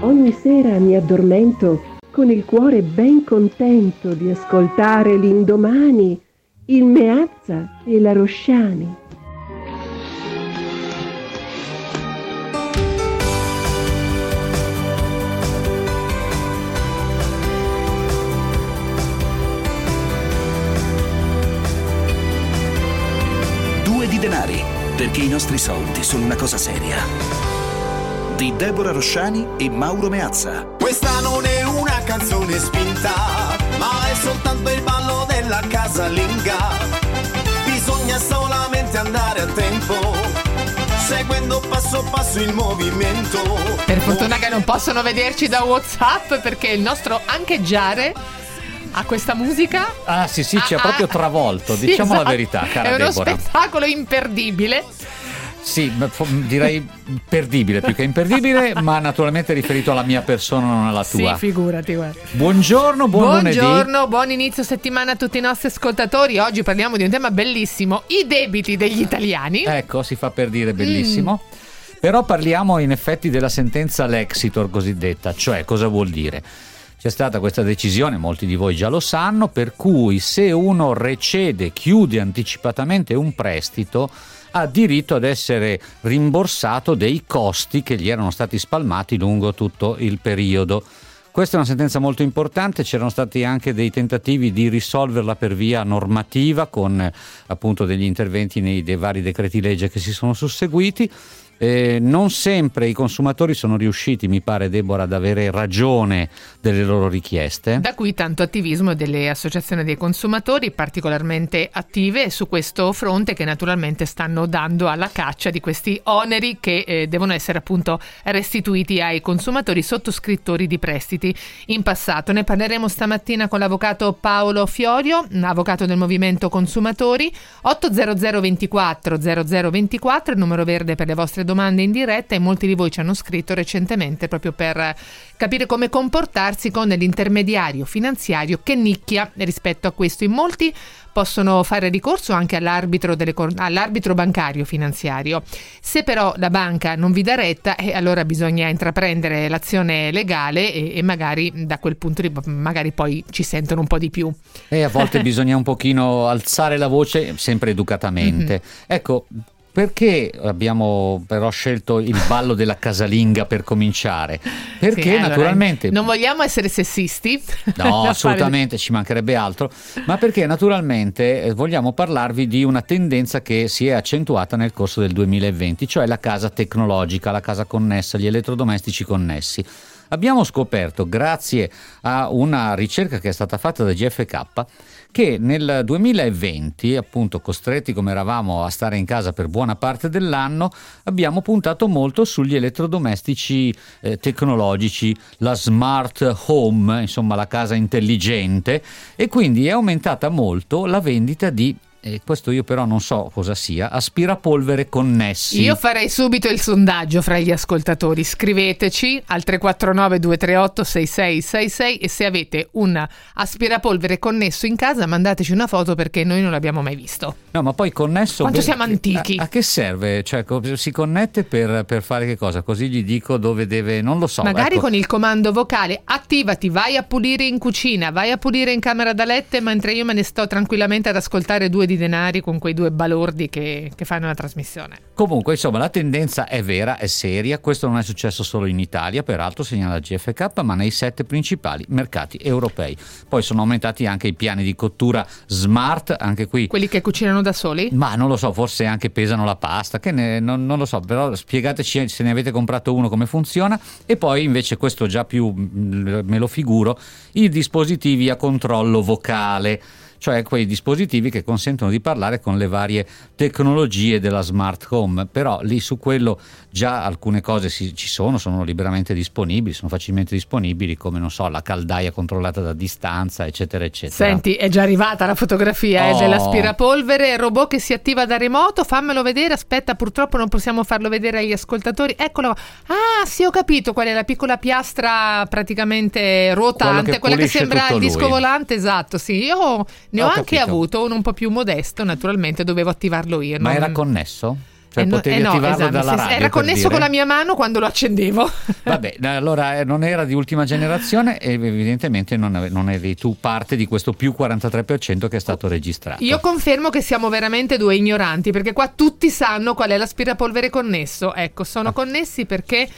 Ogni sera mi addormento con il cuore ben contento di ascoltare l'indomani, il Meazza e la Rosciani. Due di denari, perché i nostri soldi sono una cosa seria. Di Deborah Rosciani e Mauro Meazza. Questa non è una canzone spinta, ma è soltanto il ballo della casalinga. Bisogna solamente andare a tempo, seguendo passo passo il movimento. Per fortuna che non possono vederci da WhatsApp perché il nostro ancheggiare a questa musica Ah sì sì, ci ha Ah, proprio ah, travolto, sì, diciamo la esatto. verità, cara È uno Deborah. spettacolo imperdibile. Sì, direi perdibile più che imperdibile, ma naturalmente riferito alla mia persona, non alla tua. Sì, figurati, guarda. Buongiorno, buon lunedì. Buongiorno, buon inizio settimana a tutti i nostri ascoltatori. Oggi parliamo di un tema bellissimo, i debiti degli italiani. Ecco, si fa per dire bellissimo. Però parliamo in effetti della sentenza Lexitor cosiddetta, cioè cosa vuol dire? C'è stata questa decisione, molti di voi già lo sanno, per cui se uno recede, chiude anticipatamente un prestito, ha diritto ad essere rimborsato dei costi che gli erano stati spalmati lungo tutto il periodo. Questa è una sentenza molto importante, c'erano stati anche dei tentativi di risolverla per via normativa con appunto degli interventi nei vari decreti legge che si sono susseguiti. Eh, non sempre i consumatori sono riusciti, mi pare Deborah, ad avere ragione delle loro richieste. Da qui tanto attivismo delle associazioni dei consumatori particolarmente attive su questo fronte che naturalmente stanno dando alla caccia di questi oneri che eh, devono essere appunto restituiti ai consumatori sottoscrittori di prestiti in passato. Ne parleremo stamattina con l'avvocato Paolo Fiorio, avvocato del Movimento Consumatori. 800 24 0024, il numero verde per le vostre domande in diretta e molti di voi ci hanno scritto recentemente proprio per capire come comportarsi con l'intermediario finanziario che nicchia rispetto a questo. In molti possono fare ricorso anche all'arbitro, delle all'arbitro bancario finanziario. Se però la banca non vi dà retta, eh, allora bisogna intraprendere l'azione legale e, e magari da quel punto di magari poi ci sentono un po' di più. E a volte bisogna un pochino alzare la voce, sempre educatamente. Ecco, perché abbiamo però scelto il ballo della casalinga per cominciare? Perché Sì, allora, naturalmente... non vogliamo essere sessisti. No, assolutamente, ci mancherebbe altro, ma perché naturalmente eh, vogliamo parlarvi di una tendenza che si è accentuata nel corso del 2020, cioè la casa tecnologica, la casa connessa, gli elettrodomestici connessi. Abbiamo scoperto, grazie a una ricerca che è stata fatta da GFK, che nel 2020, appunto costretti come eravamo a stare in casa per buona parte dell'anno, abbiamo puntato molto sugli elettrodomestici eh, tecnologici, la smart home, insomma la casa intelligente e quindi è aumentata molto la vendita di e questo io però non so cosa sia, aspirapolvere connessi. Io farei subito il sondaggio fra gli ascoltatori. Scriveteci al 349 238 6666 e se avete un aspirapolvere connesso in casa mandateci una foto perché noi non l'abbiamo mai visto. No, ma poi connesso... Quanto beh, siamo antichi. A, a che serve? Cioè, si connette per, per fare che cosa? Così gli dico dove deve... Non lo so. Magari ecco. con il comando vocale attivati, vai a pulire in cucina, vai a pulire in camera da letto mentre io me ne sto tranquillamente ad ascoltare due di denari con quei due balordi che, che fanno la trasmissione. Comunque, insomma, la tendenza è vera, è seria. Questo non è successo solo in Italia, peraltro segnala GFK, ma nei sette principali mercati europei. Poi sono aumentati anche i piani di cottura smart, anche qui. Quelli che cucinano da soli? Ma non lo so, forse anche pesano la pasta, che ne- non, non lo so, però spiegateci se ne avete comprato uno come funziona. E poi invece questo già più mm, me lo figuro, i dispositivi a controllo vocale. Cioè quei dispositivi che consentono di parlare con le varie tecnologie della smart home, però lì su quello già alcune cose si- ci sono, sono liberamente disponibili, sono facilmente disponibili, come non so, la caldaia controllata da distanza, eccetera, eccetera. Senti, è già arrivata la fotografia eh, Oh. dell'aspirapolvere, robot che si attiva da remoto, fammelo vedere, aspetta, purtroppo non possiamo farlo vedere agli ascoltatori. Eccolo. Ah, sì, ho capito qual è la piccola piastra praticamente ruotante, che quella che sembra il disco lui. volante, esatto, sì. Io ne ho, Ho anche avuto uno un po' più modesto, naturalmente dovevo attivarlo io. Ma non- era connesso? Cioè Eh no- potevi eh no, attivarlo esatto, dalla radio. Era connesso dire. con la mia mano quando lo accendevo. Vabbè, allora eh, non era di ultima generazione e evidentemente non, ave- non eri tu parte di questo più 43% che è stato registrato. Io confermo che siamo veramente due ignoranti perché qua tutti sanno qual è l'aspirapolvere connesso. Ecco, Ah. sono connessi perché.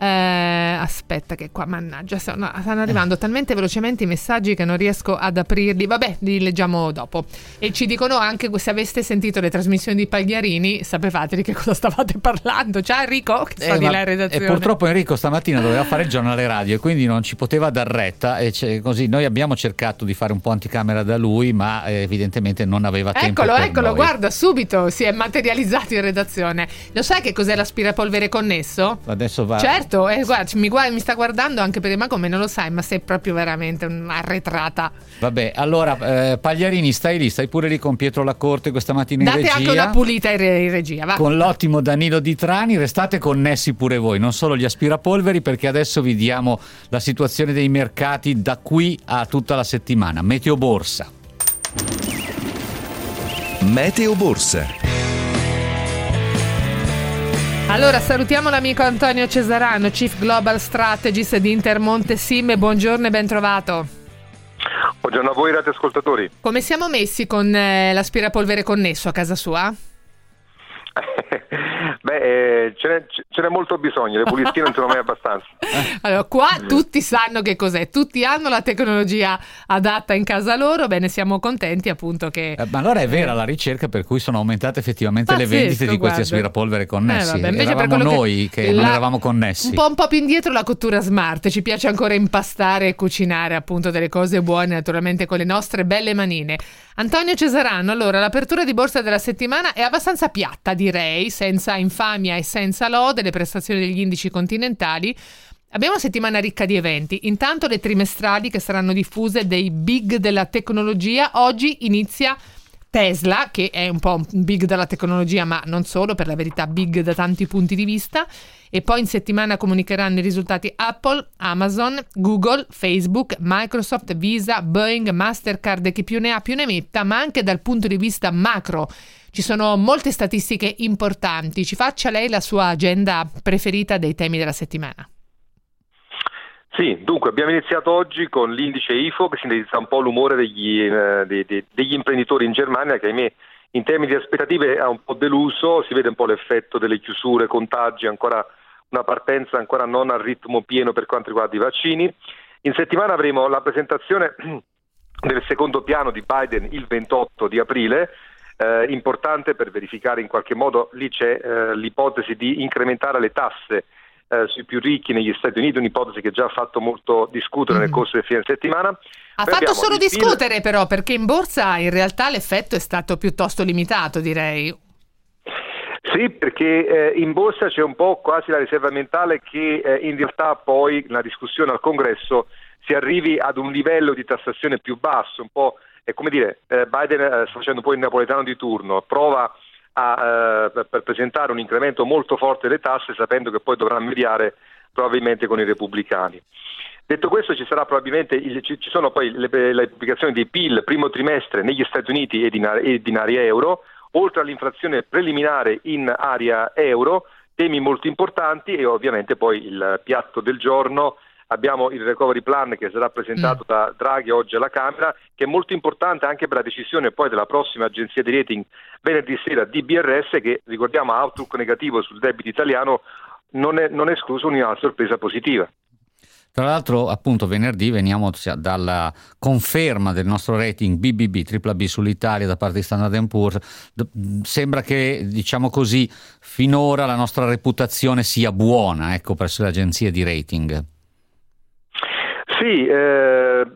Eh, aspetta, che qua, mannaggia, stanno, stanno arrivando talmente velocemente i messaggi che non riesco ad aprirli. Vabbè, li leggiamo dopo. E ci dicono anche se aveste sentito le trasmissioni di Pagliarini, sapevate di che cosa stavate parlando. Ciao Enrico, che sta Eh, di là in redazione. e purtroppo Enrico stamattina doveva fare il giornale radio e quindi non ci poteva dar retta e così noi abbiamo cercato di fare un po' anticamera da lui ma eh, evidentemente non aveva tempo Eccolo, eccolo, noi. guarda, subito si è materializzato in redazione. Lo sai che cos'è l'aspirapolvere connesso? adesso va Certo, eh, guarda, mi, guarda- mi sta guardando anche per ma come non lo sai, ma sei proprio veramente un'arretrata. vabbè allora eh, Pagliarini stai lì stai pure lì con Pietro La Corte questa mattina in Date regia anche una pulita in, re- in regia, va. con l'ottimo Danilo Di Trani restate connessi pure voi non solo gli aspirapolveri perché adesso vi diamo la situazione dei mercati da qui a tutta la settimana Meteo Borsa Meteo Borsa. Allora salutiamo l'amico Antonio Cesarano, Chief Global Strategist di Intermonte Sim. Buongiorno e ben trovato. Buongiorno a voi radioascoltatori. Come siamo messi con eh, l'aspirapolvere connesso a casa sua? Beh, eh, ce, n'è, ce n'è molto bisogno, le pulizie non sono mai abbastanza. Allora, qua tutti sanno che cos'è, tutti hanno la tecnologia adatta in casa loro, bene, siamo contenti appunto che... Eh, ma allora è vera la ricerca per cui sono aumentate effettivamente le Pazzesco, vendite di questi guarda. aspirapolvere connessi. Eh, vabbè, invece per eravamo noi che, non la- eravamo connessi. Un po', un po' più indietro la cottura smart, ci piace ancora impastare e cucinare appunto delle cose buone naturalmente con le nostre belle manine. Antonio Cesarano, allora l'apertura di borsa della settimana è abbastanza piatta direi, senza infamia e senza lode, le prestazioni degli indici continentali. Abbiamo una settimana ricca di eventi, intanto le trimestrali che saranno diffuse dei big della tecnologia, oggi inizia Tesla, che è un po' big della tecnologia, ma non solo, per la verità big da tanti punti di vista. E poi in settimana comunicheranno i risultati Apple, Amazon, Google, Facebook, Microsoft, Visa, Boeing, Mastercard e chi più ne ha più ne metta, ma anche dal punto di vista macro. Ci sono molte statistiche importanti. Ci faccia lei la sua agenda preferita dei temi della settimana. Sì, dunque abbiamo iniziato oggi con l'indice IFO che sintetizza un po' l'umore degli, eh, dei- degli imprenditori in Germania che ahimè in termini di aspettative ha un po' deluso, si vede un po' l'effetto delle chiusure, contagi, ancora una partenza ancora non al ritmo pieno per quanto riguarda i vaccini. In settimana avremo la presentazione del secondo piano di Biden il 28 di aprile, eh, importante per verificare in qualche modo, lì c'è eh, l'ipotesi di incrementare le tasse eh, sui più ricchi negli Stati Uniti, un'ipotesi che già ha fatto molto discutere nel Mhm. corso del fine settimana. Ha Poi fatto solo discutere però, perché in borsa in realtà l'effetto è stato piuttosto limitato, direi. Sì, perché eh, in borsa c'è un po' quasi la riserva mentale che eh, in realtà poi nella discussione al congresso si arrivi ad un livello di tassazione più basso, un po' è come dire, eh, Biden eh, sta facendo un po' il napoletano di turno, prova a, eh, per- presentare un incremento molto forte delle tasse sapendo che poi dovrà mediare probabilmente con i repubblicani. Detto questo ci il- ci, ci sono poi le, le pubblicazioni dei PIL primo trimestre negli Stati Uniti e in, in area euro, oltre all'inflazione preliminare in area euro, temi molto importanti e ovviamente poi il piatto del giorno abbiamo il recovery plan che sarà presentato da Draghi oggi alla Camera, che è molto importante anche per la decisione poi della prossima agenzia di rating venerdì sera DBRS che ricordiamo ha outlook negativo sul debito italiano, non è, non è escluso una sorpresa positiva. Tra l'altro, appunto, venerdì veniamo dalla conferma del nostro rating BBB, tripla B sull'Italia da parte di Standard Poor's. Sembra che, diciamo così, finora la nostra reputazione sia buona, ecco, presso le agenzie di rating. Sì, eh,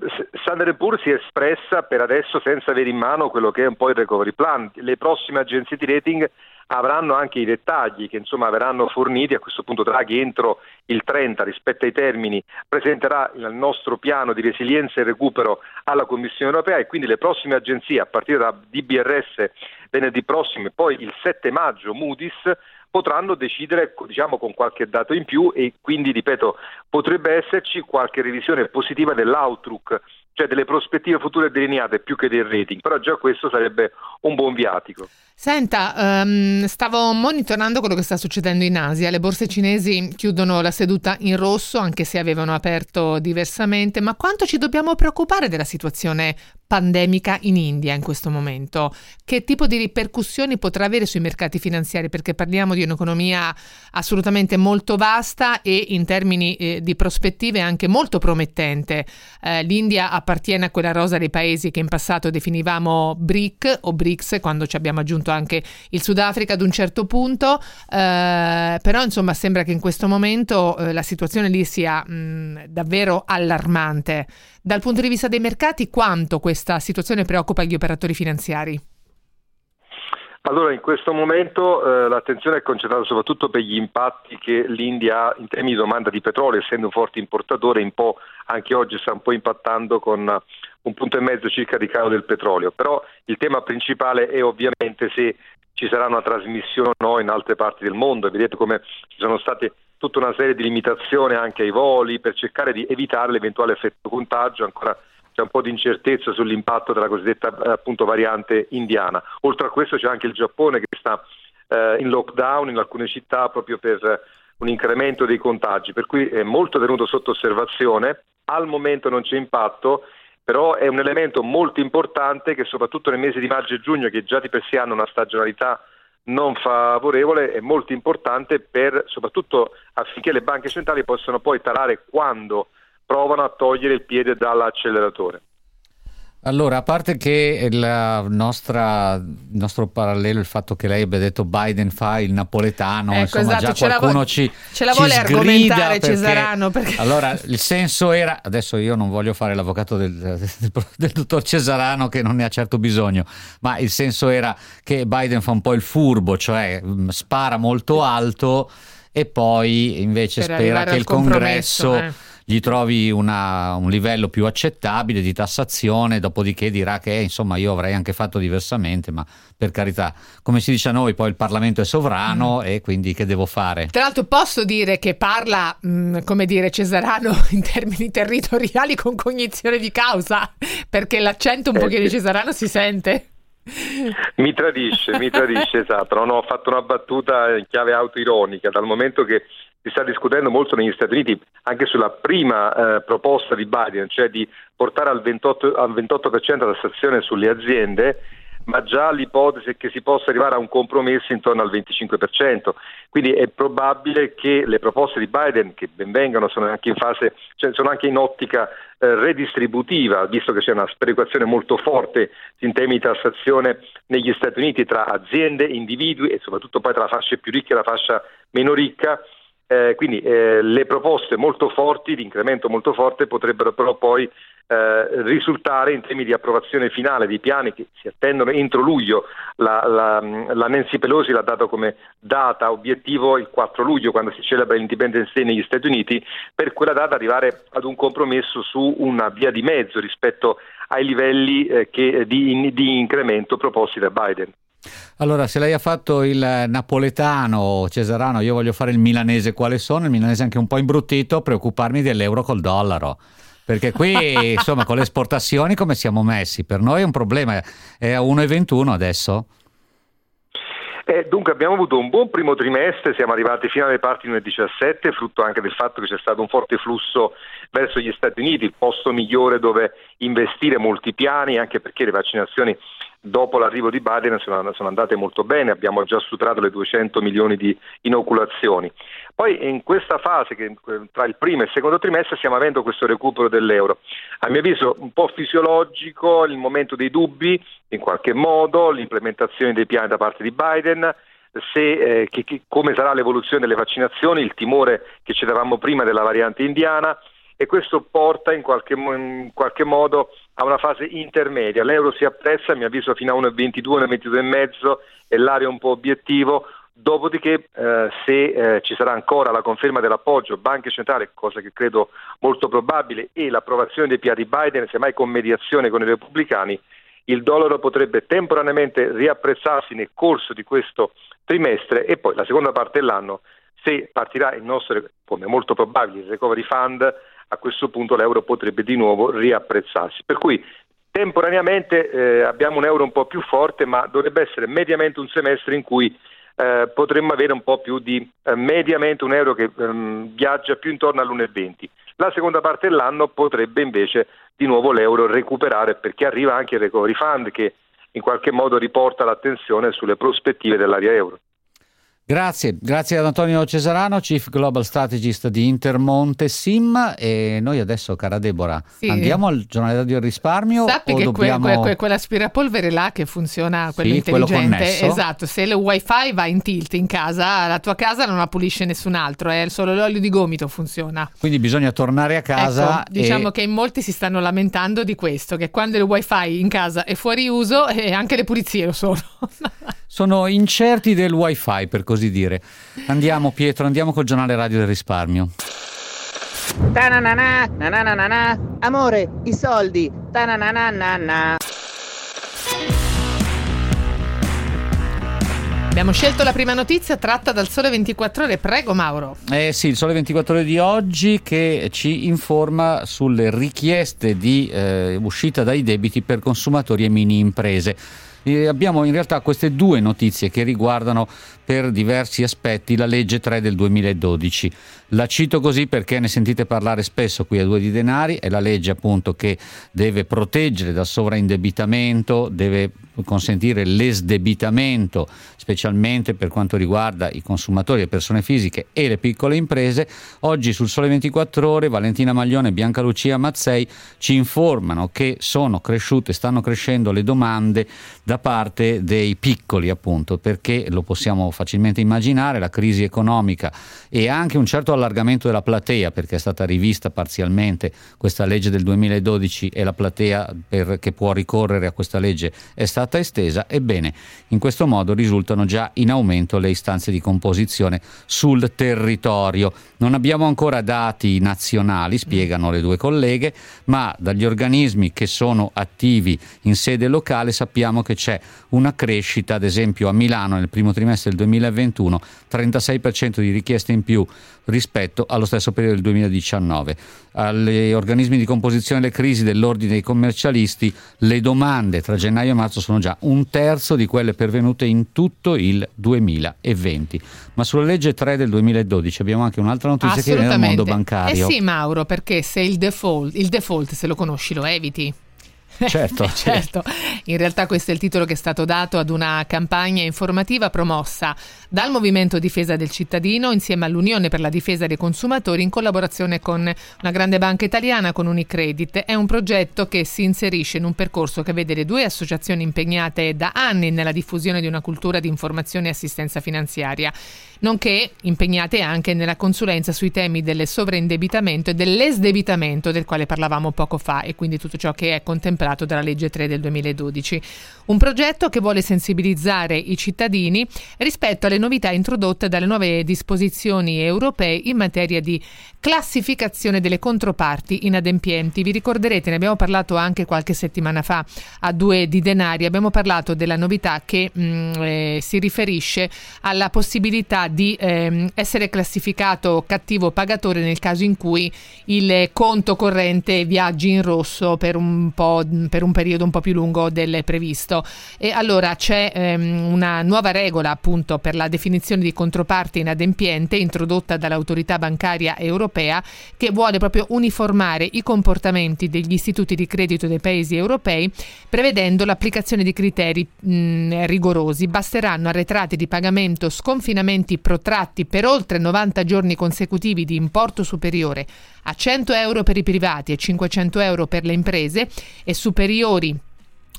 Standard Poor's si è espressa per adesso senza avere in mano quello che è un po' il recovery plan. Le prossime agenzie di rating avranno anche i dettagli che insomma verranno forniti. A questo punto Draghi entro il 30 rispetto ai termini presenterà il nostro piano di resilienza e recupero alla Commissione europea e quindi le prossime agenzie a partire da DBRS venerdì prossimo e poi il 7 maggio Moody's potranno decidere diciamo con qualche dato in più e quindi ripeto potrebbe esserci qualche revisione positiva dell'outlook, cioè delle prospettive future delineate più che del rating, però già questo sarebbe un buon viatico. Senta, um, stavo monitorando quello che sta succedendo in Asia. Le borse cinesi chiudono la seduta in rosso, anche se avevano aperto diversamente. Ma quanto ci dobbiamo preoccupare della situazione pandemica in India in questo momento? Che tipo di ripercussioni potrà avere sui mercati finanziari? Perché parliamo di un'economia assolutamente molto vasta e in termini eh, di prospettive anche molto promettente. Eh, L'India appartiene a quella rosa dei paesi che in passato definivamo BRIC o BRICS, quando ci abbiamo aggiunto anche il Sudafrica ad un certo punto, eh, però insomma sembra che in questo momento eh, la situazione lì sia mh, davvero allarmante. Dal punto di vista dei mercati, quanto questa situazione preoccupa gli operatori finanziari? Allora, in questo momento eh, l'attenzione è concentrata soprattutto per gli impatti che l'India ha in termini di domanda di petrolio, essendo un forte importatore, un anche oggi sta un po' impattando con un punto e mezzo circa di calo del petrolio. Però il tema principale è ovviamente se ci sarà una trasmissione o no in altre parti del mondo. Vedete come ci sono state tutta una serie di limitazioni anche ai voli per cercare di evitare l'eventuale effetto contagio, ancora c'è un po' di incertezza sull'impatto della cosiddetta eh, appunto, variante indiana. Oltre a questo c'è anche il Giappone che sta eh, in lockdown in alcune città proprio per un incremento dei contagi, per cui è molto tenuto sotto osservazione. Al momento non c'è impatto, però è un elemento molto importante che soprattutto nel mese di maggio e giugno, che già di per sé hanno una stagionalità non favorevole è molto importante per, soprattutto affinché le banche centrali possano poi tarare quando provano a togliere il piede dall'acceleratore. Allora, a parte che nostra, il nostro parallelo, il fatto che lei abbia detto Biden fa il napoletano, ecco, insomma esatto, già qualcuno vo- ci Ce la vuole argomentare perché, Cesarano. Perché... Allora, il senso era, adesso io non voglio fare l'avvocato del, del, del, dottor Cesarano che non ne ha certo bisogno, ma il senso era che Biden fa un po' il furbo, cioè mm, spara molto alto e poi invece per spera che il congresso... Eh gli trovi una, un livello più accettabile di tassazione, dopodiché dirà che insomma io avrei anche fatto diversamente, ma per carità, come si dice a noi, poi il Parlamento è sovrano mm. e quindi che devo fare? Tra l'altro posso dire che parla, mh, mm, come dire, Cesarano in termini territoriali con cognizione di causa, perché l'accento un eh, pochino di Cesarano si sente. Mi tradisce, mi tradisce, esatto. Non ho fatto una battuta in chiave autoironica, dal momento che si sta discutendo molto negli Stati Uniti anche sulla prima eh, proposta di Biden, cioè di portare al 28%, al 28% la tassazione sulle aziende, ma già l'ipotesi è che si possa arrivare a un compromesso intorno al 25%. Quindi è probabile che le proposte di Biden, che ben vengano, sono anche in fase, cioè sono anche in ottica eh, redistributiva, visto che c'è una sperequazione molto forte in temi di tassazione negli Stati Uniti tra aziende, individui e soprattutto poi tra la fascia più ricca e la fascia meno ricca eh, quindi eh, le proposte molto forti, l'incremento molto forte, potrebbero però poi eh, risultare in temi di approvazione finale di piani che si attendono entro luglio. La, la, la, Nancy Pelosi l'ha dato come data obiettivo il 4 luglio, quando si celebra l'Independence Day negli Stati Uniti, per quella data arrivare ad un compromesso su una via di mezzo rispetto ai livelli eh, che, di, di incremento proposti da Biden. Allora, se lei ha fatto il napoletano cesarano, io voglio fare il milanese, quale sono? Il milanese anche un po' imbruttito, preoccuparmi dell'euro col dollaro. Perché qui, insomma, con le esportazioni come siamo messi? Per noi è un problema, è a 1,21 adesso. Eh, dunque abbiamo avuto un buon primo trimestre, siamo arrivati fino alle parti 1,17, frutto anche del fatto che c'è stato un forte flusso verso gli Stati Uniti, il posto migliore dove investire molti piani, anche perché le vaccinazioni dopo l'arrivo di Biden sono, sono, andate molto bene, abbiamo già superato le 200 milioni di inoculazioni. Poi in questa fase, che, tra il primo e il secondo trimestre, stiamo avendo questo recupero dell'euro. A mio avviso un po' fisiologico il momento dei dubbi, in qualche modo, l'implementazione dei piani da parte di Biden, se, eh, che, che, come sarà l'evoluzione delle vaccinazioni, il timore che ci davamo prima della variante indiana e questo porta in qualche, in qualche, modo a una fase intermedia. L'euro si apprezza, a mio avviso, fino a 1,22, 1,22,5 è l'area un po' obiettivo. Dopodiché, eh, se eh, ci sarà ancora la conferma dell'appoggio banche centrali, cosa che credo molto probabile, e l'approvazione dei piani Biden, semmai con mediazione con i repubblicani, il dollaro potrebbe temporaneamente riapprezzarsi nel corso di questo trimestre e poi la seconda parte dell'anno se partirà il nostro, come molto probabile, il recovery fund, a questo punto l'euro potrebbe di nuovo riapprezzarsi. Per cui temporaneamente eh, abbiamo un euro un po' più forte, ma dovrebbe essere mediamente un semestre in cui eh, potremmo avere un po' più di eh, mediamente un euro che ehm, viaggia più intorno all'1,20. La seconda parte dell'anno potrebbe invece di nuovo l'euro recuperare perché arriva anche il recovery fund che in qualche modo riporta l'attenzione sulle prospettive dell'area euro. Grazie, grazie ad Antonio Cesarano, Chief Global Strategist di Intermonte Sim e noi adesso, cara Deborah, sì. andiamo al giornale del risparmio Sappi o che dobbiamo... que, que, quell'aspirapolvere là che funziona, quello sì, intelligente, quello esatto, se il wifi va in tilt in casa, la tua casa non la pulisce nessun altro, è solo l'olio di gomito funziona. Quindi bisogna tornare a casa. Ecco, diciamo e... che in molti si stanno lamentando di questo, che quando il wifi in casa è fuori uso eh, anche le pulizie lo sono. sono incerti del wifi per così dire. Andiamo Pietro, andiamo col giornale radio del risparmio. Ta-na-na-na, na-na-na-na, amore, i soldi. Ta-na-na-na-na. Abbiamo scelto la prima notizia tratta dal Sole 24 Ore. Prego, Mauro. Eh sì, il Sole 24 Ore di oggi che ci informa sulle richieste di eh, uscita dai debiti per consumatori e mini imprese. E abbiamo in realtà queste due notizie che riguardano per diversi aspetti la legge 3 del 2012. La cito così perché ne sentite parlare spesso qui a Due di Denari, è la legge appunto che deve proteggere dal sovraindebitamento, deve consentire l'esdebitamento, specialmente per quanto riguarda i consumatori, le persone fisiche e le piccole imprese. Oggi sul Sole 24 Ore Valentina Maglione e Bianca Lucia Mazzei ci informano che sono cresciute, stanno crescendo le domande da parte dei piccoli appunto, perché lo possiamo facilmente immaginare, la crisi economica e anche un certo allargamento della platea, perché è stata rivista parzialmente questa legge del 2012 e la platea per, che può ricorrere a questa legge è stata estesa, ebbene in questo modo risultano già in aumento le istanze di composizione sul territorio. Non abbiamo ancora dati nazionali, spiegano le due colleghe, ma dagli organismi che sono attivi in sede locale sappiamo che una crescita, ad esempio a Milano nel primo trimestre del 2021, 36% di richieste in più rispetto allo stesso periodo del 2019. Agli organismi di composizione delle crisi dell'ordine dei commercialisti le domande tra gennaio e marzo sono già un terzo di quelle pervenute in tutto il 2020. Ma sulla legge 3 del 2012 abbiamo anche un'altra notizia che viene dal mondo bancario. Eh sì Mauro, perché se il default, il default se lo conosci lo eviti. Certo, certo. In realtà questo è il titolo che è stato dato ad una campagna informativa promossa dal Movimento Difesa del Cittadino insieme all'Unione per la Difesa dei Consumatori in collaborazione con una grande banca italiana, con Unicredit. È un progetto che si inserisce in un percorso che vede le due associazioni impegnate da anni nella diffusione di una cultura di informazione e assistenza finanziaria nonché impegnate anche nella consulenza sui temi del sovraindebitamento e dell'esdebitamento del quale parlavamo poco fa e quindi tutto ciò che è contemplato dalla legge 3 del 2012. Un progetto che vuole sensibilizzare i cittadini rispetto alle novità introdotte dalle nuove disposizioni europee in materia di classificazione delle controparti inadempienti. Vi ricorderete, ne abbiamo parlato anche qualche settimana fa a due di denari, abbiamo parlato della novità che mh, mm, eh, si riferisce alla possibilità eh, essere classificato cattivo pagatore nel caso in cui il conto corrente viaggi in rosso per un, per un periodo un po' più lungo del previsto. E allora c'è ehm, una nuova regola appunto per la definizione di controparte inadempiente introdotta dall'autorità bancaria europea che vuole proprio uniformare i comportamenti degli istituti di credito dei paesi europei prevedendo l'applicazione di criteri mh, rigorosi. Basteranno arretrati di pagamento sconfinamenti protratti per oltre 90 giorni consecutivi di importo superiore a 100 euro per i privati e 500 euro per le imprese e superiori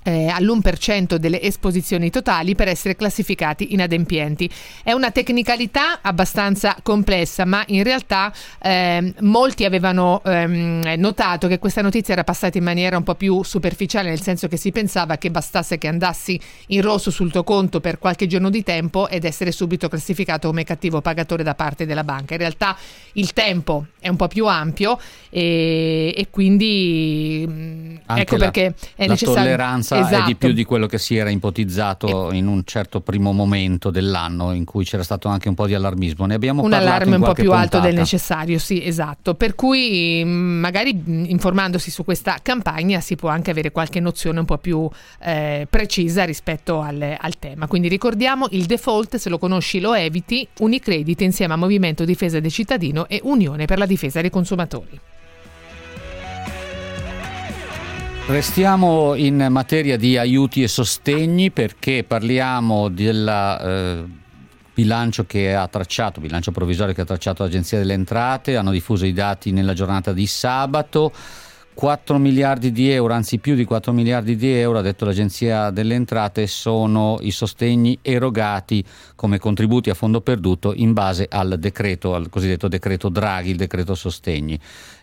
eh, all'1% delle esposizioni totali per essere classificati inadempienti. È una tecnicalità abbastanza complessa, ma in realtà eh, molti avevano ehm, notato che questa notizia era passata in maniera un po' più superficiale, nel senso che si pensava che bastasse che andassi in rosso sul tuo conto per qualche giorno di tempo ed essere subito classificato come cattivo pagatore da parte della banca. In realtà il tempo è un po' più ampio e, e quindi mm, Anche ecco la, perché è la necessario. tolleranza è di Esatto. più di quello che si era ipotizzato in un certo primo momento dell'anno in cui c'era stato anche un po' di allarmismo. Ne abbiamo un parlato allarme in un po' più alto del puntata. necessario, sì, esatto. Per cui mh, magari mh, informandosi su questa campagna si può anche avere qualche nozione un po' più eh, precisa rispetto al, al tema. Quindi ricordiamo il default, se lo conosci lo eviti, Unicredit insieme a Movimento Difesa del Cittadino e Unione per la Difesa dei Consumatori. Restiamo in materia di aiuti e sostegni perché parliamo del eh, bilancio che ha tracciato, bilancio provvisorio che ha tracciato l'Agenzia delle Entrate, hanno diffuso i dati nella giornata di sabato. 4 miliardi di euro, anzi più di 4 miliardi di euro, ha detto l'Agenzia delle Entrate, sono i sostegni erogati come contributi a fondo perduto in base al decreto, al cosiddetto decreto Draghi, il decreto sostegni.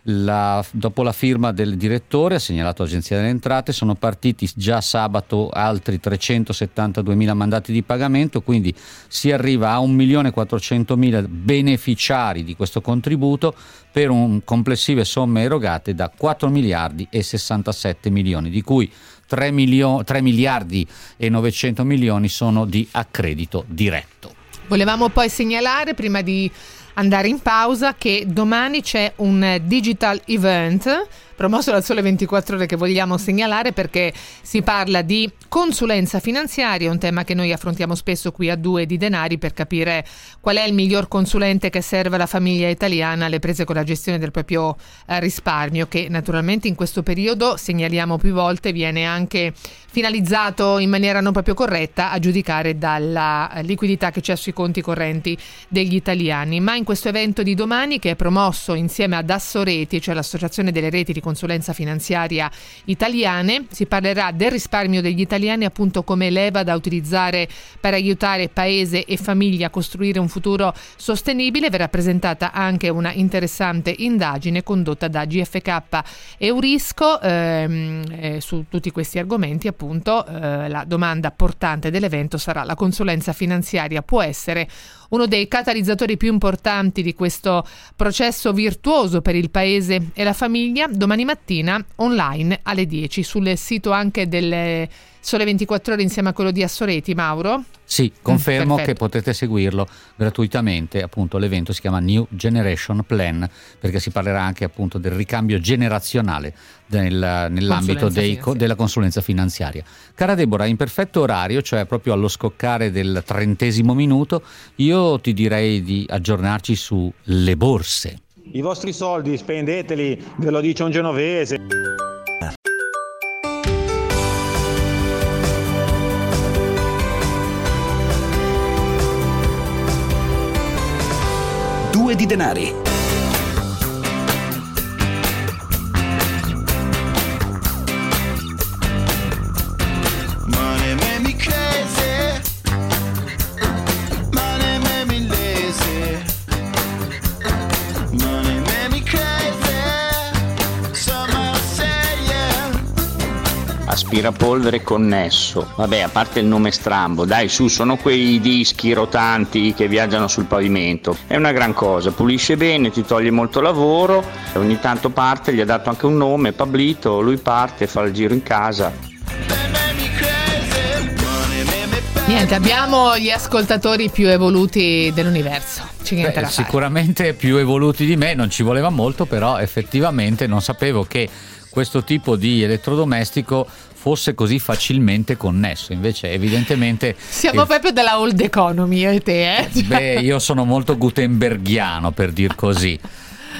La- dopo la firma del direttore, ha segnalato l'Agenzia delle Entrate, sono partiti già sabato altri 372 mila mandati di pagamento, quindi si arriva a 1.400.000 beneficiari di questo contributo per un complessive somme erogate da 4 miliardi e 67 milioni, di cui 3, milio- 3 miliardi e 900 milioni sono di accredito diretto. Volevamo poi segnalare, prima di andare in pausa, che domani c'è un digital event promosso dal Sole 24 Ore che vogliamo segnalare perché si parla di consulenza finanziaria, un tema che noi affrontiamo spesso qui a Due di Denari per capire qual è il miglior consulente che serve alla famiglia italiana alle prese con la gestione del proprio eh, risparmio, che naturalmente in questo periodo, segnaliamo più volte, viene anche finalizzato in maniera non proprio corretta a giudicare dalla eh, liquidità che c'è sui conti correnti degli italiani. Ma in questo evento di domani, che è promosso insieme ad Assoreti, cioè l'Associazione delle Reti di Consulenza Finanziaria Italiane, si parlerà del risparmio degli italiani appunto come leva da utilizzare per aiutare paese e famiglia a costruire un futuro sostenibile. Verrà presentata anche una interessante indagine condotta da GFK Eurisco ehm, eh, su tutti questi argomenti. Appunto, eh, la domanda portante dell'evento sarà la consulenza finanziaria può essere uno dei catalizzatori più importanti di questo processo virtuoso per il paese. E la famiglia domani mattina online alle 10 sul sito anche del Sole 24 ore insieme a quello di Assoreti, Mauro. Sì, confermo perfetto. che potete seguirlo gratuitamente, appunto l'evento si chiama New Generation Plan perché si parlerà anche appunto del ricambio generazionale nel- nell'ambito Consulenza dei- della consulenza finanziaria. Cara Deborah, in perfetto orario, cioè proprio allo scoccare del trentesimo minuto, io ti direi di aggiornarci sulle borse. I vostri soldi spendeteli, ve lo dice un genovese. Due di denari. Aspirapolvere connesso. Vabbè, a parte il nome strambo, dai su, sono quei dischi rotanti che viaggiano sul pavimento. È una gran cosa, pulisce bene, ti toglie molto lavoro, ogni tanto parte, gli ha dato anche un nome, Pablito, lui parte, fa il giro in casa. Niente, abbiamo gli ascoltatori più evoluti dell'universo. Beh, sicuramente più evoluti di me, non ci voleva molto, però effettivamente non sapevo che questo tipo di elettrodomestico fosse così facilmente connesso. Invece, evidentemente. Siamo il- proprio della old economy, io e te, eh? Beh, io sono molto gutenberghiano per dir così.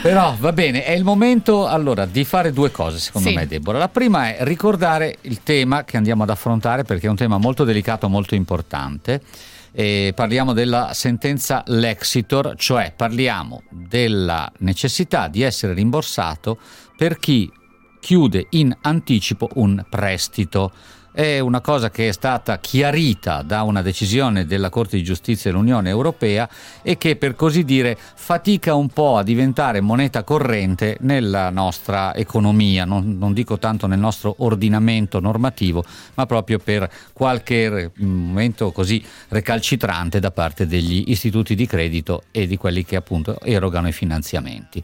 Però va bene, è il momento allora di fare due cose secondo Sì. me Deborah. La prima è ricordare il tema che andiamo ad affrontare perché è un tema molto delicato, molto importante. E parliamo della sentenza Lexitor, cioè parliamo della necessità di essere rimborsato per chi chiude in anticipo un prestito. È una cosa che è stata chiarita da una decisione della Corte di Giustizia dell'Unione Europea e che per così dire fatica un po' a diventare moneta corrente nella nostra economia, non, non dico tanto nel nostro ordinamento normativo, ma proprio per qualche momento così recalcitrante da parte degli istituti di credito e di quelli che appunto erogano i finanziamenti.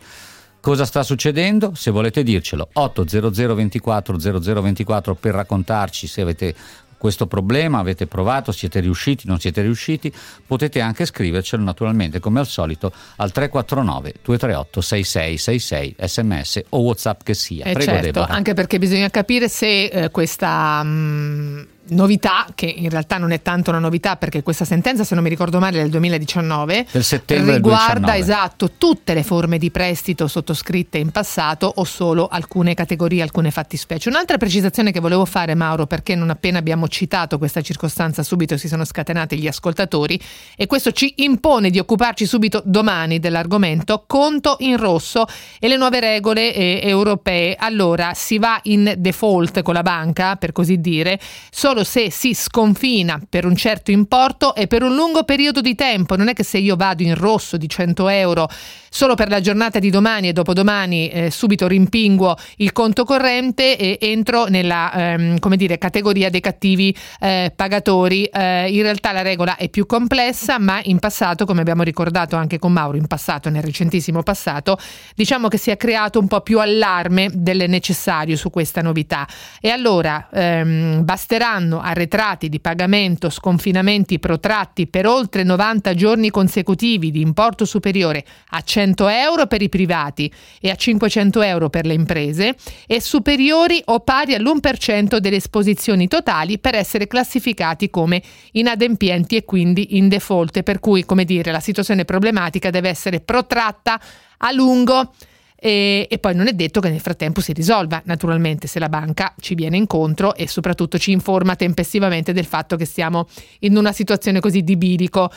Cosa sta succedendo? Se volete dircelo, 800 24 0024 per raccontarci se avete questo problema, avete provato, siete riusciti, non siete riusciti, potete anche scrivercelo naturalmente come al solito al 349 238 6666 sms o whatsapp che sia. Eh Prego certo, Deborah. anche perché bisogna capire se eh, questa mh, novità, che in realtà non è tanto una novità perché questa sentenza, se non mi ricordo male, è del 2019, Del settembre riguarda 2019. esatto tutte le forme di prestito sottoscritte in passato o solo alcune categorie, alcune fattispecie. Un'altra precisazione che volevo fare, Mauro, perché non appena abbiamo citato questa circostanza subito si sono scatenati gli ascoltatori e questo ci impone di occuparci subito domani dell'argomento conto in rosso e le nuove regole eh, europee. Allora si va in default con la banca, per così dire, solo se si sconfina per un certo importo e per un lungo periodo di tempo. Non è che se io vado in rosso di 100 euro solo per la giornata di domani e dopodomani eh, subito rimpinguo il conto corrente e entro nella ehm, come dire, categoria dei cattivi eh, pagatori. Eh, in realtà la regola è più complessa, ma in passato, come abbiamo ricordato anche con Mauro, in passato, nel recentissimo passato, diciamo che si è creato un po' più allarme del necessario su questa novità. E allora ehm, basteranno arretrati di pagamento, sconfinamenti protratti per oltre 90 giorni consecutivi di importo superiore a 100 euro per i privati e a 500 euro per le imprese e superiori o pari all'1% delle esposizioni totali per essere classificati come inadempienti e quindi in default, per cui, come dire, la situazione problematica deve essere protratta a lungo. E, e poi non è detto che nel frattempo si risolva, naturalmente, se la banca ci viene incontro e soprattutto ci informa tempestivamente del fatto che siamo in una situazione così di bilico.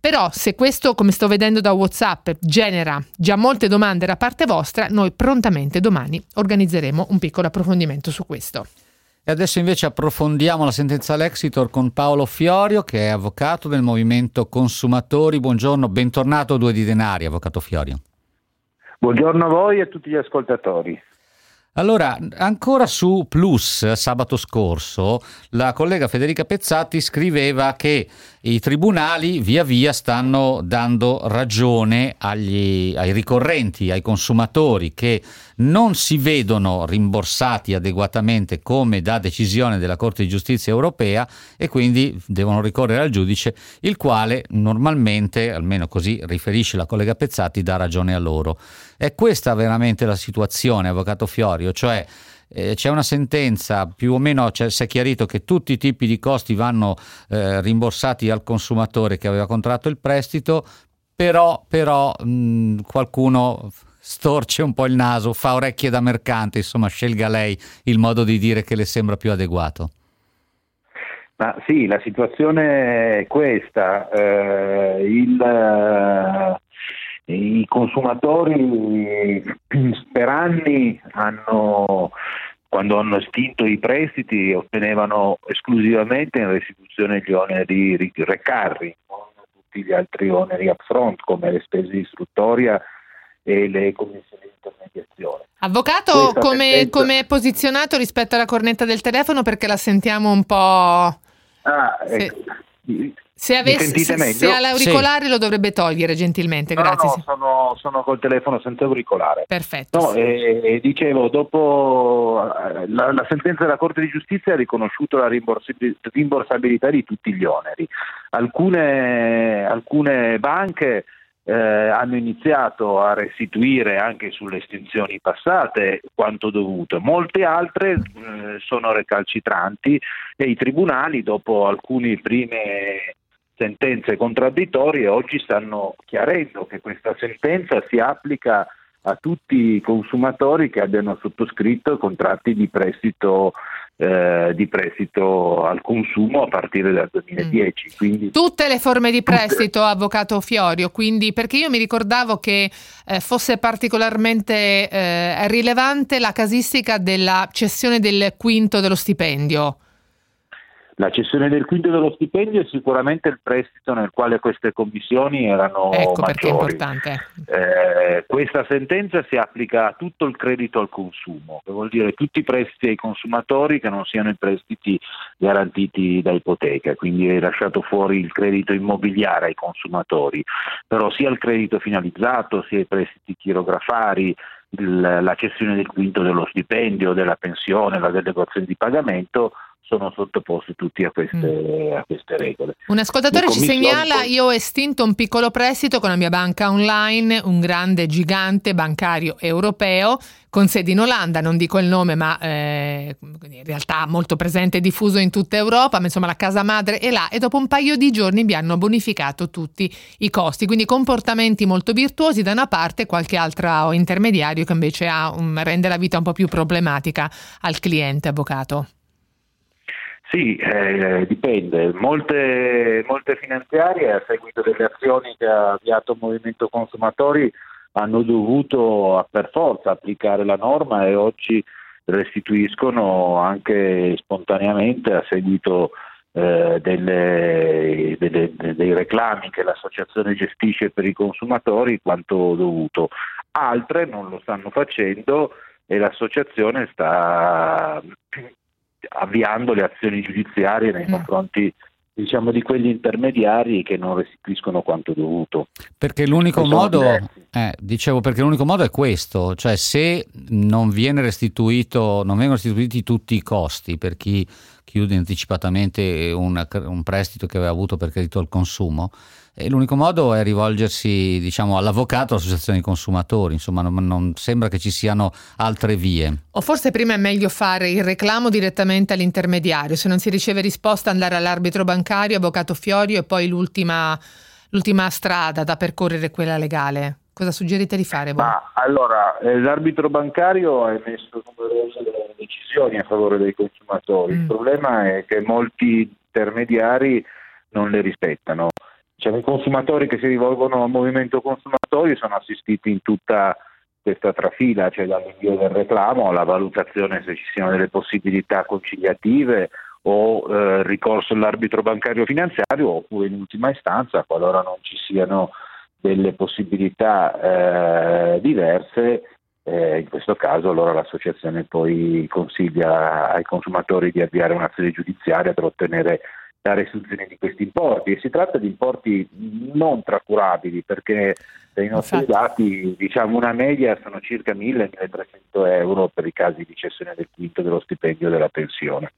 Però se questo, come sto vedendo da WhatsApp, genera già molte domande da parte vostra, noi prontamente domani organizzeremo un piccolo approfondimento su questo. E adesso invece approfondiamo la sentenza Lexitor con Paolo Fiorio, che è avvocato del movimento consumatori. Buongiorno, bentornato a Due di Denari, avvocato Fiorio. Buongiorno a voi e a tutti gli ascoltatori. Allora, ancora su Plus sabato scorso, la collega Federica Pezzati scriveva che i tribunali via via stanno dando ragione agli, ai ricorrenti, ai consumatori che non si vedono rimborsati adeguatamente come da decisione della Corte di Giustizia europea e quindi devono ricorrere al giudice, il quale normalmente, almeno così riferisce la collega Pezzati, dà ragione a loro. È questa veramente la situazione, Avvocato Fiorio, cioè eh, c'è una sentenza, più o meno cioè, si è chiarito che tutti i tipi di costi vanno eh, rimborsati al consumatore che aveva contratto il prestito, però, però mh, qualcuno storce un po' il naso, fa orecchie da mercante, insomma scelga lei il modo di dire che le sembra più adeguato. Ma sì, la situazione è questa. Eh, il, eh, I consumatori per anni hanno, quando hanno estinto i prestiti, ottenevano esclusivamente in restituzione gli oneri recarri, non tutti gli altri oneri upfront come le spese di istruttoria e le commissioni di intermediazione. Avvocato, come, come è posizionato rispetto alla cornetta del telefono? Perché la sentiamo un po'. Ah, ecco. Se, Mi avesse, se, se ha l'auricolare lo dovrebbe togliere gentilmente, No, grazie. no, sì. sono, sono col telefono senza auricolare. Perfetto. No, sì. e, e dicevo, dopo eh, la, la sentenza della Corte di Giustizia ha riconosciuto la rimborsabil- rimborsabilità di tutti gli oneri. Alcune, alcune banche eh, hanno iniziato a restituire anche sulle estinzioni passate quanto dovuto, molte altre eh, sono recalcitranti e i tribunali, dopo alcune prime sentenze contraddittorie, oggi stanno chiarendo che questa sentenza si applica a tutti i consumatori che abbiano sottoscritto contratti di prestito, eh, di prestito al consumo a partire dal 2010. Quindi Tutte le forme di prestito, avvocato Fiorio, quindi perché io mi ricordavo che eh, fosse particolarmente eh, rilevante la casistica della cessione del quinto dello stipendio. La cessione del quinto dello stipendio è sicuramente il prestito nel quale queste commissioni erano ecco perché è maggiori. importante. Eh, questa sentenza si applica a tutto il credito al consumo, che vuol dire tutti i prestiti ai consumatori che non siano i prestiti garantiti da ipoteca, quindi è lasciato fuori il credito immobiliare ai consumatori, però sia il credito finalizzato, sia i prestiti chirografari, la cessione del quinto dello stipendio, della pensione, la delegazione di pagamento sono sottoposti tutti a queste, mm. a queste regole. Un ascoltatore ci segnala: Io ho estinto un piccolo prestito con la mia banca online, un grande gigante bancario europeo con sede in Olanda, non dico il nome, ma eh, in realtà molto presente e diffuso in tutta Europa, ma insomma la casa madre è là e dopo un paio di giorni mi hanno bonificato tutti i costi, quindi comportamenti molto virtuosi da una parte e qualche altro intermediario che invece un, rende la vita un po' più problematica al cliente avvocato. Sì, eh, dipende. Molte, molte, finanziarie a seguito delle azioni che ha avviato il Movimento Consumatori hanno dovuto per forza applicare la norma e oggi restituiscono anche spontaneamente a seguito eh, delle, delle, dei reclami che l'associazione gestisce per i consumatori quanto dovuto. Altre non lo stanno facendo e l'associazione sta avviando le azioni giudiziarie nei mm. confronti diciamo di quegli intermediari che non restituiscono quanto dovuto. Perché l'unico modo eh, dicevo perché l'unico modo è questo, cioè se non viene restituito non vengono restituiti tutti i costi per chi chiude anticipatamente un, un prestito che aveva avuto per credito al consumo, e l'unico modo è rivolgersi diciamo, all'avvocato, all'associazione dei consumatori, insomma non, non, sembra che ci siano altre vie. O forse prima è meglio fare il reclamo direttamente all'intermediario, se non si riceve risposta andare all'arbitro bancario, avvocato Fiorio e poi l'ultima, l'ultima strada da percorrere quella legale. Cosa suggerite di fare voi? Ma, allora, eh, l'arbitro bancario ha emesso numerose decisioni a favore dei consumatori, mm. il problema è che molti intermediari non le rispettano. Diciamo, I consumatori che si rivolgono al movimento consumatori sono assistiti in tutta questa trafila, cioè dall'invio del reclamo alla valutazione se ci siano delle possibilità conciliative o eh, ricorso all'arbitro bancario finanziario oppure in ultima istanza, qualora non ci siano delle possibilità eh, diverse, eh, in questo caso allora l'associazione poi consiglia ai consumatori di avviare un'azione giudiziaria per ottenere la restituzione di questi importi e si tratta di importi non trascurabili perché dai nostri Infatti. dati diciamo una media sono circa 1000-1300 euro per i casi di cessione del quinto dello stipendio della pensione.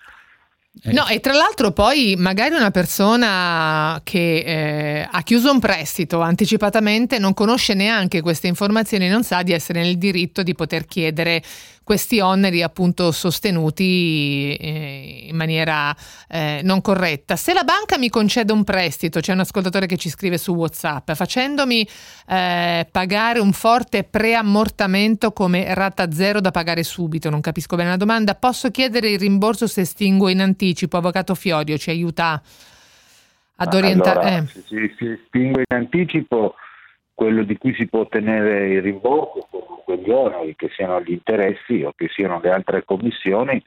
Eh. No, e tra l'altro poi magari una persona che eh, ha chiuso un prestito anticipatamente non conosce neanche queste informazioni, non sa di essere nel diritto di poter chiedere questi oneri appunto sostenuti eh, in maniera eh, non corretta. Se la banca mi concede un prestito, c'è un ascoltatore che ci scrive su WhatsApp, facendomi eh, pagare un forte preammortamento come rata zero da pagare subito, non capisco bene la domanda, posso chiedere il rimborso se estinguo in anticipo? Avvocato Fiorio ci aiuta ad orientare. Allora, eh. se si estingue in anticipo quello di cui si può ottenere il rimborso sono quegli oneri, che siano gli interessi o che siano le altre commissioni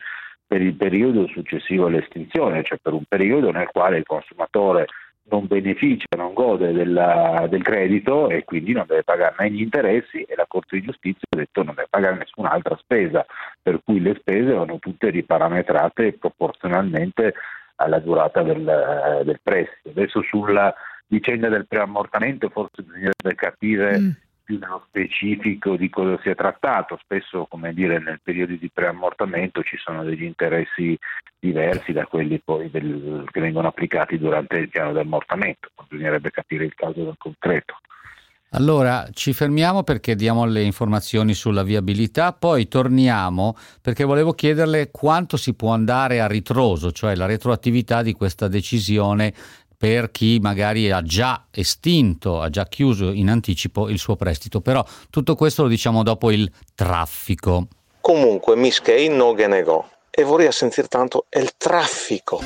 per il periodo successivo all'estinzione, cioè per un periodo nel quale il consumatore non beneficia, non gode della, del credito e quindi non deve pagare né gli interessi e la Corte di Giustizia ha detto non deve pagare nessun'altra spesa, per cui le spese vanno tutte riparametrate proporzionalmente alla durata del, del prestito. Adesso sulla vicenda del preammortamento forse bisognerebbe capire mm. più nello specifico di cosa si è trattato. Spesso, come dire, nel periodo di preammortamento ci sono degli interessi diversi da quelli poi del, che vengono applicati durante il piano di ammortamento. Bisognerebbe capire il caso del concreto. Allora ci fermiamo perché diamo le informazioni sulla viabilità, poi torniamo perché volevo chiederle quanto si può andare a ritroso, cioè la retroattività di questa decisione per chi magari ha già estinto, ha già chiuso in anticipo il suo prestito, però tutto questo lo diciamo dopo il traffico. Comunque Miss Kay non che negò e vorrei sentire tanto il traffico.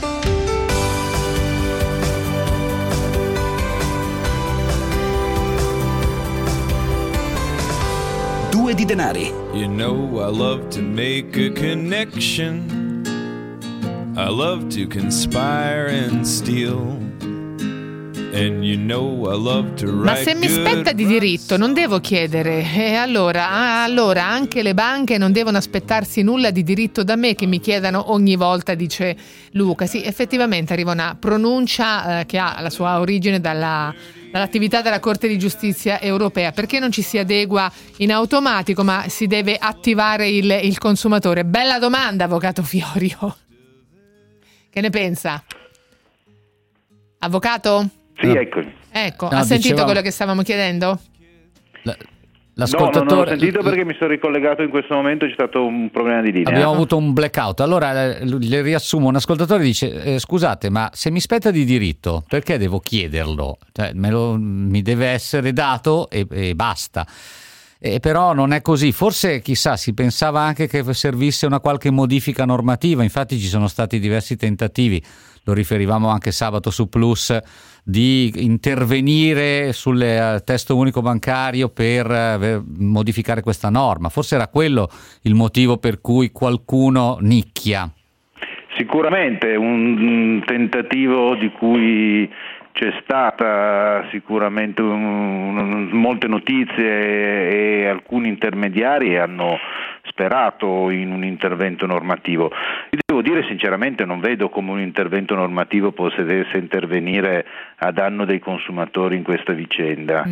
Due di denari. You know I love to make a connection. I love to conspire and steal. Ma se mi spetta di diritto non devo chiedere, e allora, ah, allora anche le banche non devono aspettarsi nulla di diritto da me che mi chiedano ogni volta, dice Luca. Sì, effettivamente arriva una pronuncia eh, che ha la sua origine dalla dall'attività della Corte di Giustizia europea? Perché non ci si adegua in automatico ma si deve attivare il, il consumatore? Bella domanda, Avvocato Fiorio. Che ne pensa? Avvocato? Sì, ecco. Ecco, No, ha sentito dicevamo- quello che stavamo chiedendo? No, L'ascoltatore... no, non ho sentito perché mi sono ricollegato in questo momento, c'è stato un problema di linea. Abbiamo avuto un blackout. Allora eh, le riassumo: un ascoltatore dice: eh, Scusate, ma se mi spetta di diritto, perché devo chiederlo? Cioè, me lo- mi deve essere dato e, e basta. E però non è così. Forse, chissà, si pensava anche che servisse una qualche modifica normativa. Infatti, ci sono stati diversi tentativi, lo riferivamo anche sabato su Plus, di intervenire sul eh, testo unico bancario per ver- modificare questa norma. Forse era quello il motivo per cui qualcuno nicchia. Sicuramente un un tentativo di cui c'è stata sicuramente un- un- molte notizie e alcuni intermediari hanno sperato in un intervento normativo. Devo dire sinceramente non vedo come un intervento normativo potesse intervenire a danno dei consumatori in questa vicenda.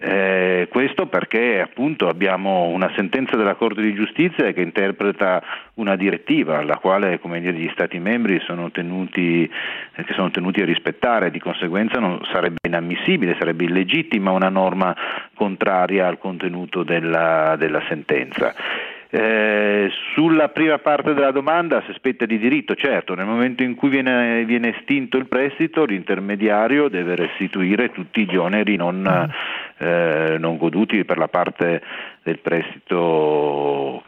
Eh, questo perché appunto abbiamo una sentenza della Corte di Giustizia che interpreta una direttiva alla quale dire, gli Stati membri sono tenuti, eh, sono tenuti a rispettare, di conseguenza non sarebbe inammissibile, sarebbe illegittima una norma contraria al contenuto della, della sentenza. Eh, sulla prima parte della domanda si aspetta di diritto, certo, nel momento in cui viene, viene estinto il prestito l'intermediario deve restituire tutti gli oneri non, eh, non goduti per la parte del prestito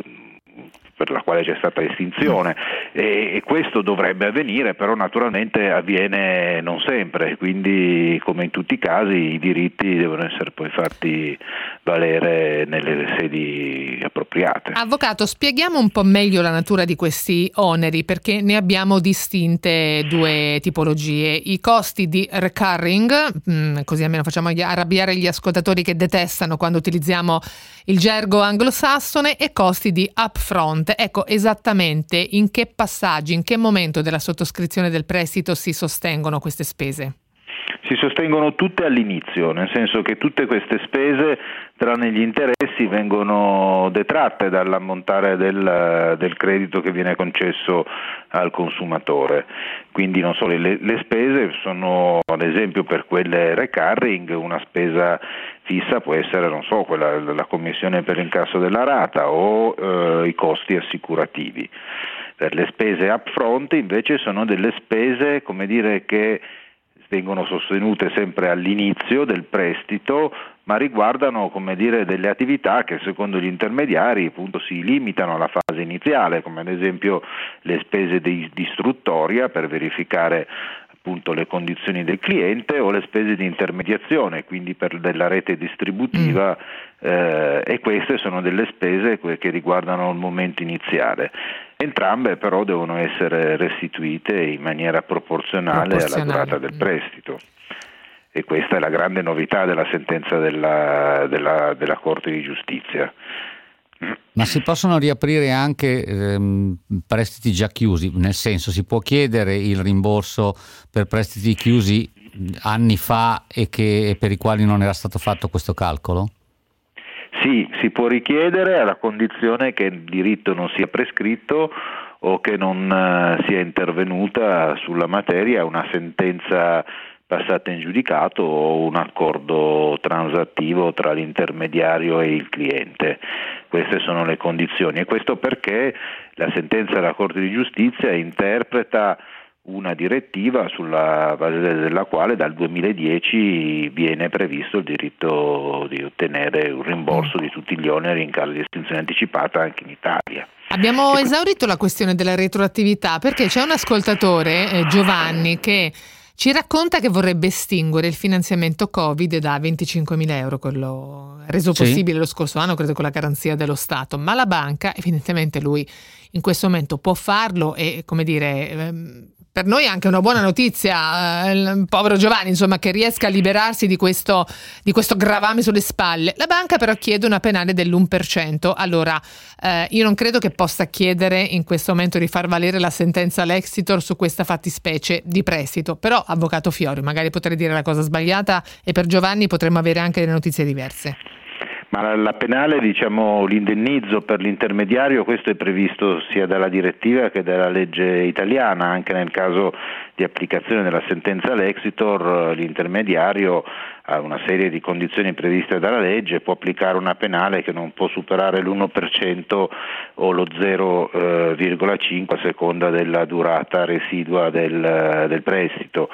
la quale c'è stata estinzione e, e questo dovrebbe avvenire, però naturalmente avviene non sempre, quindi come in tutti i casi i diritti devono essere poi fatti valere nelle sedi appropriate. Avvocato, spieghiamo un po' meglio la natura di questi oneri perché ne abbiamo distinte due tipologie. I costi di recurring, mm, così almeno facciamo arrabbiare gli ascoltatori che detestano quando utilizziamo il gergo anglosassone, e costi di upfront. Ecco esattamente in che passaggi, in che momento della sottoscrizione del prestito si sostengono queste spese. Si sostengono tutte all'inizio, nel senso che tutte queste spese, tranne gli interessi, vengono detratte dall'ammontare del, del credito che viene concesso al consumatore. Quindi solo le, le spese sono, ad esempio, per quelle recurring, una spesa fissa può essere, so, quella, la commissione per l'incasso della rata o eh, i costi assicurativi. Per le spese upfront invece sono delle spese, dire, che vengono sostenute sempre all'inizio del prestito, ma riguardano come dire, delle attività che secondo gli intermediari appunto, si limitano alla fase iniziale, come ad esempio le spese di, di istruttoria per verificare appunto le condizioni del cliente o le spese di intermediazione, quindi per della rete distributiva eh, e queste sono delle spese che riguardano il momento iniziale. Entrambe però devono essere restituite in maniera proporzionale, alla Proporzionale. durata del prestito. E questa è la grande novità della sentenza della, della- della Corte di Giustizia. Ma si possono riaprire anche ehm, prestiti già chiusi, nel senso si può chiedere il rimborso per prestiti chiusi anni fa e, che, e per i quali non era stato fatto questo calcolo? Sì, si può richiedere alla condizione che il diritto non sia prescritto o che non eh, sia intervenuta sulla materia una sentenza passata in giudicato o un accordo transattivo tra l'intermediario e il cliente. Queste sono le condizioni e questo perché la sentenza della Corte di Giustizia interpreta una direttiva sulla base della quale dal 2010 viene previsto il diritto di ottenere un rimborso di tutti gli oneri in caso di estinzione anticipata anche in Italia. Abbiamo esaurito la questione della retroattività perché c'è un ascoltatore, eh, Giovanni, che ci racconta che vorrebbe estinguere il finanziamento Covid da 25.000 euro, quello reso Sì. possibile lo scorso anno, credo con la garanzia dello Stato, ma la banca, evidentemente lui in questo momento può farlo e, come dire, ehm, per noi è anche una buona notizia, eh, il povero Giovanni, insomma, che riesca a liberarsi di questo, di questo gravame sulle spalle. La banca però chiede una penale dell'1%. Allora, eh, io non credo che possa chiedere in questo momento di far valere la sentenza Lexitor su questa fattispecie di prestito, però avvocato Fiori? Magari potrei dire la cosa sbagliata e per Giovanni potremmo avere anche delle notizie diverse. Ma la, la penale, diciamo, l'indennizzo per l'intermediario, questo è previsto sia dalla direttiva che dalla legge italiana, anche nel caso di applicazione della sentenza Lexitor, l'intermediario ha una serie di condizioni previste dalla legge, può applicare una penale che non può superare l'1% o lo 0,5% a seconda della durata residua del, del prestito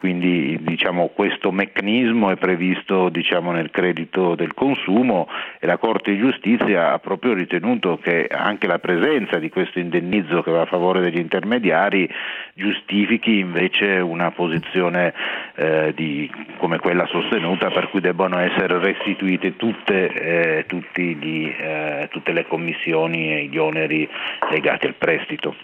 quindi diciamo, questo meccanismo è previsto diciamo, nel credito del consumo e la Corte di Giustizia ha proprio ritenuto che anche la presenza di questo indennizzo che va a favore degli intermediari giustifichi invece una posizione eh, di, come quella sostenuta per cui debbano essere restituite tutte, eh, gli, eh, tutte le commissioni e gli oneri legati al prestito.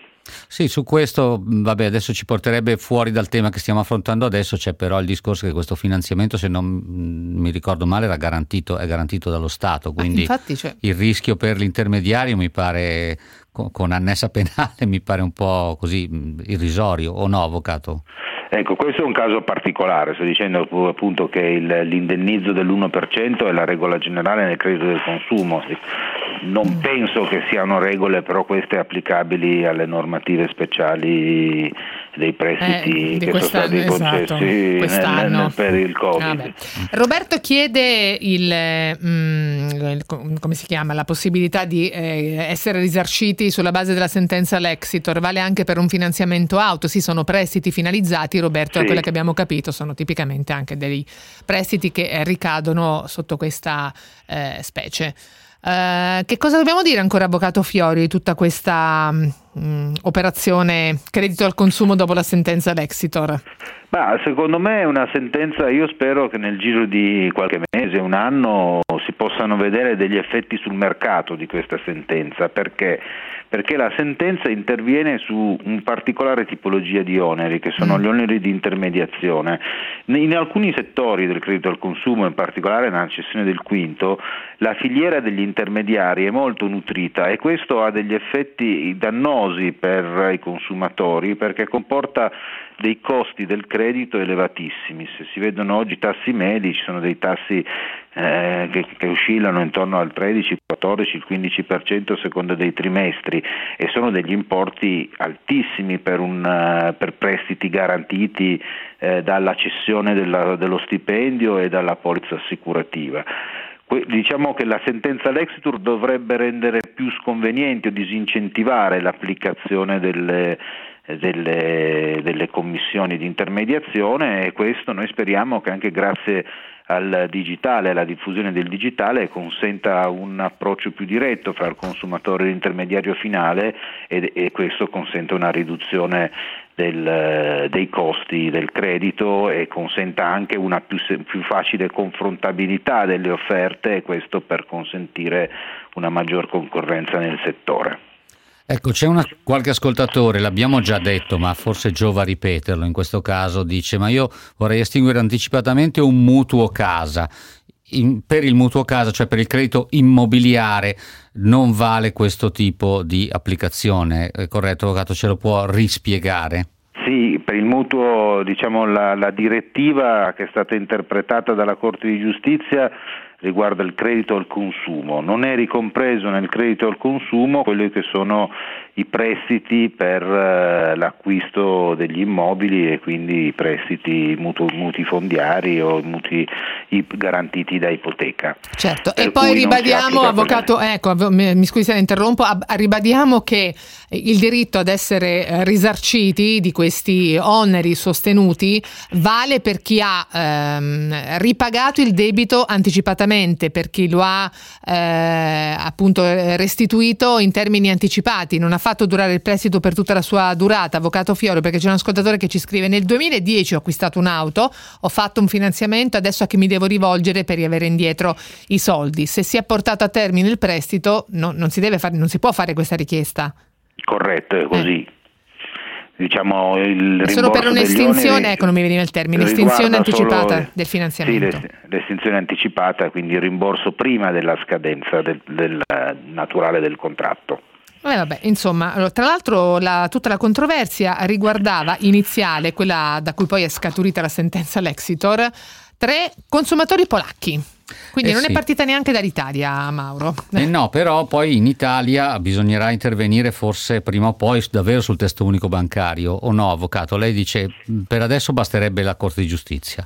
Sì, su questo, vabbè, adesso ci porterebbe fuori dal tema che stiamo affrontando adesso, c'è però il discorso che questo finanziamento, se non mi ricordo male, era garantito, è garantito dallo Stato, quindi infatti, cioè... il rischio per l'intermediario mi pare, con, con annessa penale, mi pare un po' così irrisorio, o no, avvocato? Ecco, questo è un caso particolare, sto dicendo appunto che il, l'indennizzo dell'1% è la regola generale nel credito del consumo, non penso che siano regole però queste applicabili alle normative speciali dei prestiti eh, che sono stati concessi esatto, nel, nel, per il Covid. Vabbè. Roberto chiede il, mm, il, come si chiama, la possibilità di eh, essere risarciti sulla base della sentenza Lexitor, vale anche per un finanziamento auto, sì sono prestiti finalizzati, Roberto, sì. da quello che abbiamo capito, sono tipicamente anche dei prestiti che ricadono sotto questa eh, specie. Uh, che cosa dobbiamo dire ancora, Avvocato Fiori, di tutta questa um, operazione credito al consumo dopo la sentenza Lexitor? Ma secondo me è una sentenza, io spero che nel giro di qualche mese, un anno, si possano vedere degli effetti sul mercato di questa sentenza, perché perché la sentenza interviene su un particolare tipologia di oneri, che sono mm. gli oneri di intermediazione. In alcuni settori del credito al consumo, in particolare nella cessione del quinto, la filiera degli intermediari è molto nutrita e questo ha degli effetti dannosi per i consumatori perché comporta dei costi del credito elevatissimi. Se si vedono oggi tassi medi, ci sono dei tassi eh, che, che, oscillano intorno al 13, il 14, il 15% a seconda dei trimestri e sono degli importi altissimi per, un, uh, per prestiti garantiti eh, dalla cessione della, dello stipendio e dalla polizza assicurativa. Diciamo che la sentenza Lexitur dovrebbe rendere più sconveniente o disincentivare l'applicazione delle, delle, delle commissioni di intermediazione e questo noi speriamo che anche grazie al digitale, alla diffusione del digitale consenta un approccio più diretto fra il consumatore e l'intermediario finale e, e questo consente una riduzione del, dei costi del credito e consenta anche una più, più, facile confrontabilità delle offerte e questo per consentire una maggior concorrenza nel settore. Ecco, c'è una, qualche ascoltatore, l'abbiamo già detto, ma forse giova ripeterlo in questo caso, dice ma io vorrei estinguere anticipatamente un mutuo casa. In, per il mutuo casa, cioè per il credito immobiliare, non vale questo tipo di applicazione. È corretto, Avvocato, ce lo può rispiegare? Sì, per il mutuo, diciamo, la, la direttiva che è stata interpretata dalla Corte di Giustizia riguarda il credito al consumo, non è ricompreso nel credito al consumo quelli che sono i prestiti per eh, l'acquisto degli immobili e quindi i prestiti mutu, muti fondiari o muti garantiti da ipoteca. Certo, e poi ribadiamo, avvocato, ecco, mi scusi se la interrompo, ribadiamo che il diritto ad essere eh, risarciti di questi oneri sostenuti vale per chi ha ehm, ripagato il debito anticipatamente, per chi lo ha eh, appunto restituito in termini anticipati, non ha fatto durare il prestito per tutta la sua durata, avvocato Fiore, perché c'è un ascoltatore che ci scrive nel 2010 ho acquistato un'auto, ho fatto un finanziamento, adesso a chi mi devo rivolgere per riavere indietro i soldi? Se si è portato a termine il prestito no, non, si fare, non si può fare questa richiesta. Corretto, è così. Eh. Diciamo, il solo per un'estinzione, ecco non mi veniva il termine, l'estinzione anticipata del finanziamento. Sì, l'estinzione anticipata, quindi il rimborso prima della scadenza del, del naturale del contratto. Eh, vabbè, insomma, allora, tra l'altro la- tutta la controversia riguardava iniziale, quella da cui poi è scaturita la sentenza Lexitor, tre consumatori polacchi. Quindi Eh non sì. è partita neanche dall'Italia, Mauro. Eh no, però poi in Italia bisognerà intervenire forse prima o poi davvero sul testo unico bancario, o no, avvocato? Lei dice "Mh, per adesso basterebbe la Corte di Giustizia.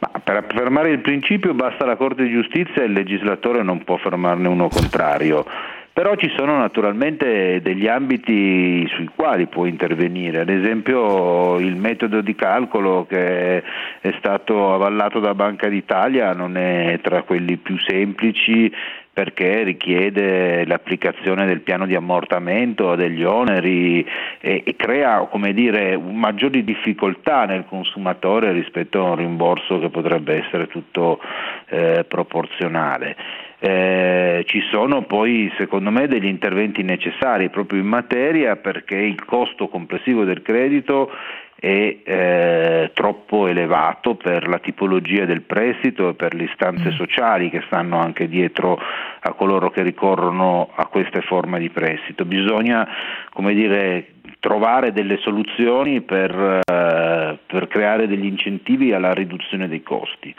Ma per affermare il principio basta la Corte di Giustizia e il legislatore non può fermarne uno contrario. Però ci sono naturalmente degli ambiti sui quali può intervenire, ad esempio il metodo di calcolo che è stato avallato da Banca d'Italia non è tra quelli più semplici perché richiede l'applicazione del piano di ammortamento degli oneri e, e crea dire, maggiori difficoltà nel consumatore rispetto a un rimborso che potrebbe essere tutto eh, proporzionale. Eh, ci sono poi secondo me degli interventi necessari proprio in materia perché il costo complessivo del credito è eh, troppo elevato per la tipologia del prestito e per le istanze sociali che stanno anche dietro a coloro che ricorrono a queste forme di prestito. Bisogna come dire, trovare delle soluzioni per, eh, per creare degli incentivi alla riduzione dei costi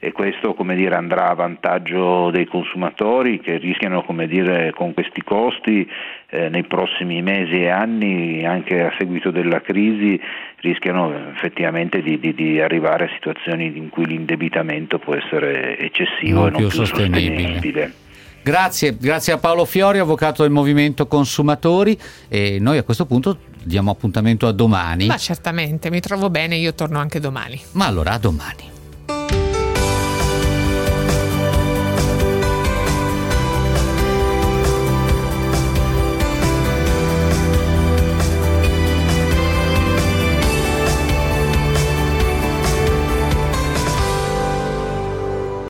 e questo come dire, andrà a vantaggio dei consumatori che rischiano come dire, con questi costi eh, nei prossimi mesi e anni, anche a seguito della crisi, rischiano effettivamente di, di- di arrivare a situazioni in cui l'indebitamento può essere eccessivo Non e non più più, sostenibile. sostenibile. Grazie, grazie a Paolo Fiori, avvocato del Movimento Consumatori e noi a questo punto diamo appuntamento a domani. Ma certamente, mi trovo bene, io torno anche domani. Ma allora a domani.